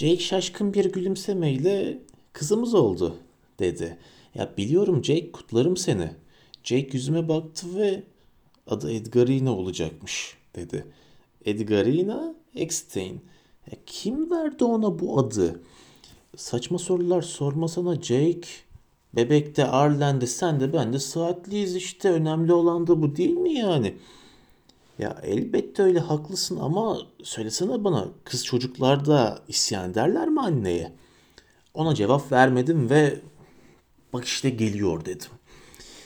Jake şaşkın bir gülümsemeyle kızımız oldu dedi. Ya biliyorum Jake kutlarım seni. Jake yüzüme baktı ve adı Edgarina olacakmış dedi. Edgarina Eckstein. Ya kim verdi ona bu adı? Saçma sorular sormasana Jake. Bebekte, Arlen'de, sen de ben de saatliyiz işte. Önemli olan da bu değil mi yani? Ya elbette öyle haklısın ama söylesene bana kız çocuklar da isyan ederler mi anneye? Ona cevap vermedim ve bak işte geliyor dedim.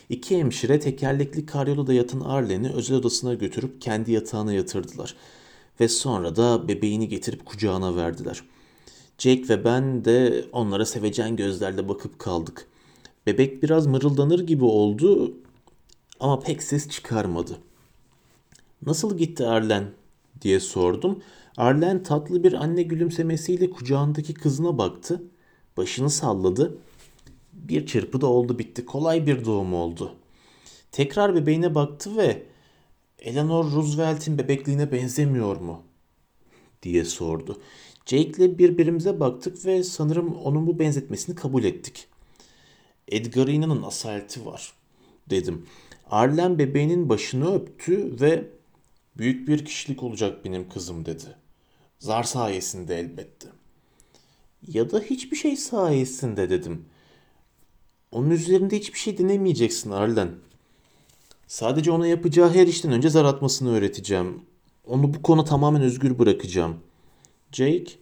İki hemşire tekerlekli karyolada yatan Arlen'i özel odasına götürüp kendi yatağına yatırdılar. Ve sonra da bebeğini getirip kucağına verdiler. Jake ve ben de onlara sevecen gözlerle bakıp kaldık. Bebek biraz mırıldanır gibi oldu ama pek ses çıkarmadı. Nasıl gitti Arlen diye sordum. Arlen tatlı bir anne gülümsemesiyle kucağındaki kızına baktı. Başını salladı. Bir çırpıda oldu bitti. Kolay bir doğum oldu. Tekrar bebeğine baktı ve Eleanor Roosevelt'in bebekliğine benzemiyor mu? diye sordu. Jake'le birbirimize baktık ve sanırım onun bu benzetmesini kabul ettik. Edgarina'nın asaleti var dedim. Arlen bebeğinin başını öptü ve büyük bir kişilik olacak benim kızım dedi. Zar sayesinde elbette. Ya da hiçbir şey sayesinde dedim. Onun üzerinde hiçbir şey denemeyeceksin Arlen. Sadece ona yapacağı her işten önce zar atmasını öğreteceğim. Onu bu konu tamamen özgür bırakacağım. Jake,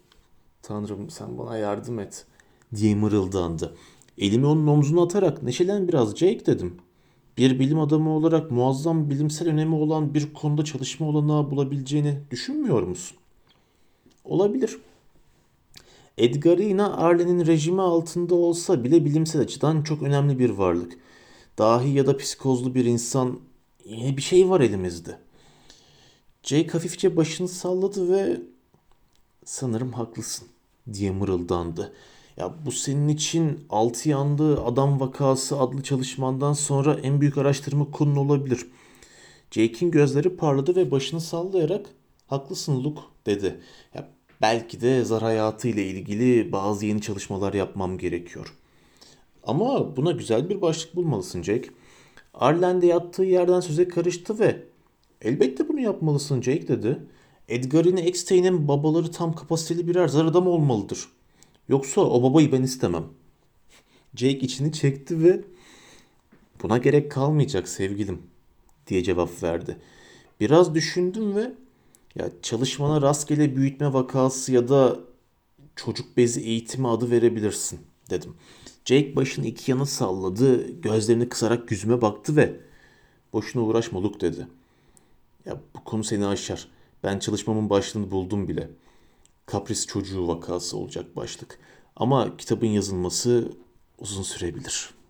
Tanrım sen bana yardım et diye mırıldandı. Elimi onun omzuna atarak neşelen biraz Jake dedim. Bir bilim adamı olarak muazzam bilimsel önemi olan bir konuda çalışma olanağı bulabileceğini düşünmüyor musun? Olabilir. Edgarina Arlen'in rejimi altında olsa bile bilimsel açıdan çok önemli bir varlık. Dahi ya da psikozlu bir insan yine bir şey var elimizde. Jake hafifçe başını salladı ve sanırım haklısın diye mırıldandı. Ya bu senin için altı yandı adam vakası adlı çalışmandan sonra en büyük araştırma konun olabilir. Jake'in gözleri parladı ve başını sallayarak haklısın Luke dedi. Ya belki de zar hayatı ile ilgili bazı yeni çalışmalar yapmam gerekiyor. Ama buna güzel bir başlık bulmalısın Jake. Arlen'de yattığı yerden söze karıştı ve elbette bunu yapmalısın Jake dedi. Edgar'in Eckstein'in babaları tam kapasiteli birer zar adam olmalıdır. Yoksa o babayı ben istemem. Jake içini çekti ve buna gerek kalmayacak sevgilim diye cevap verdi. Biraz düşündüm ve ya çalışmana rastgele büyütme vakası ya da çocuk bezi eğitimi adı verebilirsin dedim. Jake başını iki yana salladı, gözlerini kısarak yüzüme baktı ve boşuna uğraşma Luke dedi. Ya bu konu seni aşar. Ben çalışmamın başlığını buldum bile. Kapris çocuğu vakası olacak başlık. Ama kitabın yazılması uzun sürebilir.''